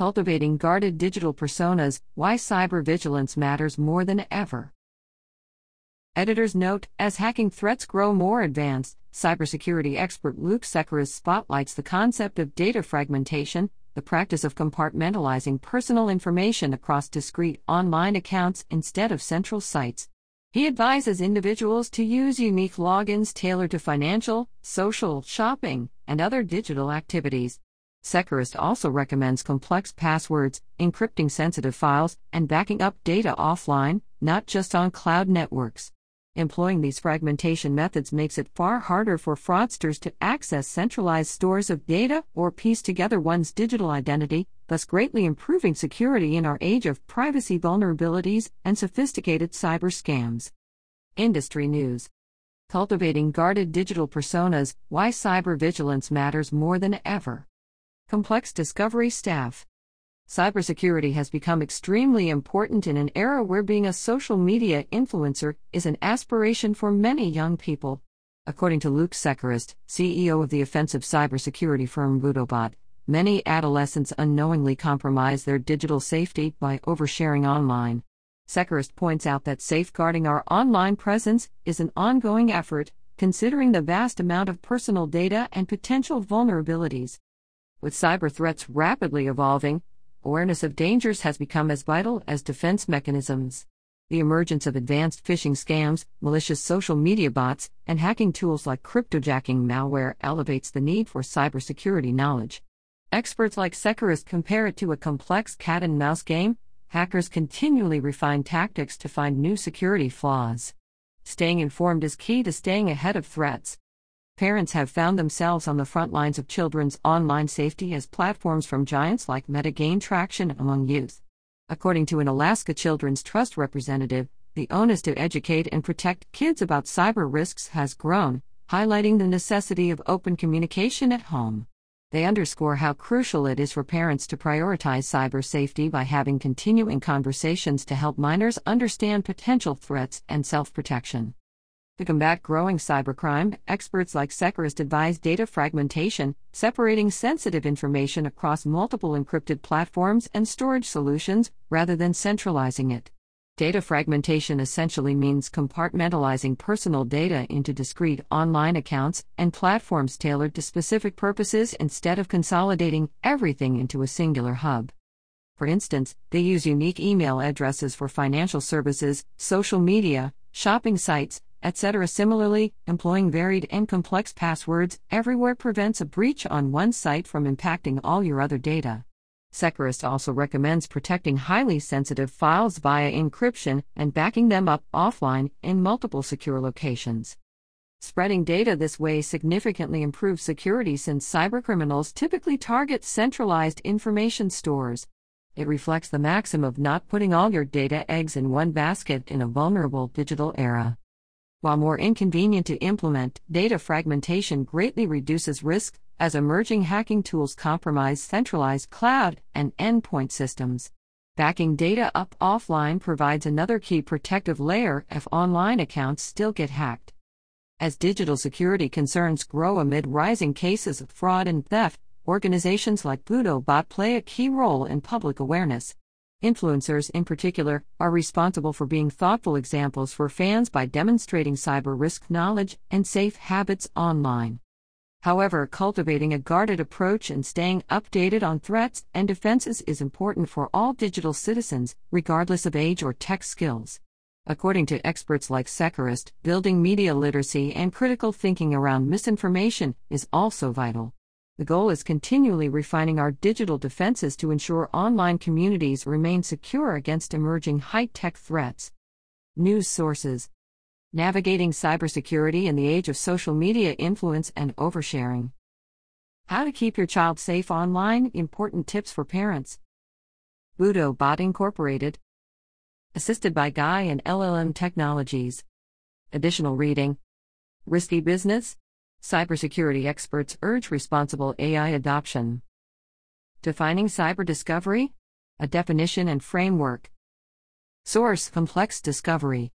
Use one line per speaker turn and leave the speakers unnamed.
Cultivating guarded digital personas Why Cyber Vigilance Matters More Than Ever. Editor's note As hacking threats grow more advanced, cybersecurity expert Luke Secrist spotlights the concept of data fragmentation, the practice of compartmentalizing personal information across discrete online accounts instead of central sites. He advises individuals to use unique logins tailored to financial, social, shopping, and other digital activities. Secrist also recommends complex passwords, encrypting sensitive files, and backing up data offline, not just on cloud networks. Employing these fragmentation methods makes it far harder for fraudsters to access centralized stores of data or piece together one's digital identity, thus greatly improving security in our age of privacy vulnerabilities and sophisticated cyber scams. Industry News Cultivating Guarded Digital Personas Why Cyber Vigilance Matters More Than Ever. ComplexDiscovery Staff. Cybersecurity has become extremely important in an era where being a social media influencer is an aspiration for many young people. According to Luke Secrist, CEO of the offensive cybersecurity firm BuddoBot, many adolescents unknowingly compromise their digital safety by oversharing online. Secrist points out that safeguarding our online presence is an ongoing effort, considering the vast amount of personal data and potential vulnerabilities. With cyber threats rapidly evolving, awareness of dangers has become as vital as defense mechanisms. The emergence of advanced phishing scams, malicious social media bots, and hacking tools like cryptojacking malware elevates the need for cybersecurity knowledge. Experts like Secrist compare it to a complex cat and mouse game. Hackers continually refine tactics to find new security flaws. Staying informed is key to staying ahead of threats. Parents have found themselves on the front lines of children's online safety as platforms from giants like Meta gain traction among youth. According to an Alaska Children's Trust representative, the onus to educate and protect kids about cyber risks has grown, highlighting the necessity of open communication at home. They underscore how crucial it is for parents to prioritize cyber safety by having continuing conversations to help minors understand potential threats and self protection. To combat growing cybercrime, experts like Secrist advise data fragmentation, separating sensitive information across multiple encrypted platforms and storage solutions, rather than centralizing it. Data fragmentation essentially means compartmentalizing personal data into discrete online accounts and platforms tailored to specific purposes instead of consolidating everything into a singular hub. For instance, they use unique email addresses for financial services, social media, shopping sites, etc. Similarly, employing varied and complex passwords everywhere prevents a breach on one site from impacting all your other data. Secrist also recommends protecting highly sensitive files via encryption and backing them up offline in multiple secure locations. Spreading data this way significantly improves security since cybercriminals typically target centralized information stores. It reflects the maxim of not putting all your data eggs in one basket in a vulnerable digital era. While more inconvenient to implement, data fragmentation greatly reduces risk as emerging hacking tools compromise centralized cloud and endpoint systems. Backing data up offline provides another key protective layer if online accounts still get hacked. As digital security concerns grow amid rising cases of fraud and theft, organizations like BuddoBot play a key role in public awareness. Influencers, in particular, are responsible for being thoughtful examples for fans by demonstrating cyber risk knowledge and safe habits online. However, cultivating a guarded approach and staying updated on threats and defenses is important for all digital citizens, regardless of age or tech skills. According to experts like Secrist, building media literacy and critical thinking around misinformation is also vital. The goal is continually refining our digital defenses to ensure online communities remain secure against emerging high tech threats. News sources Navigating cybersecurity in the age of social media influence and oversharing. How to keep your child safe online important tips for parents. BuddoBot Incorporated. Assisted by GAI and LLM Technologies. Additional reading. Risky Business? Cybersecurity experts urge responsible AI adoption. Defining cyber discovery? A definition and framework. Source ComplexDiscovery.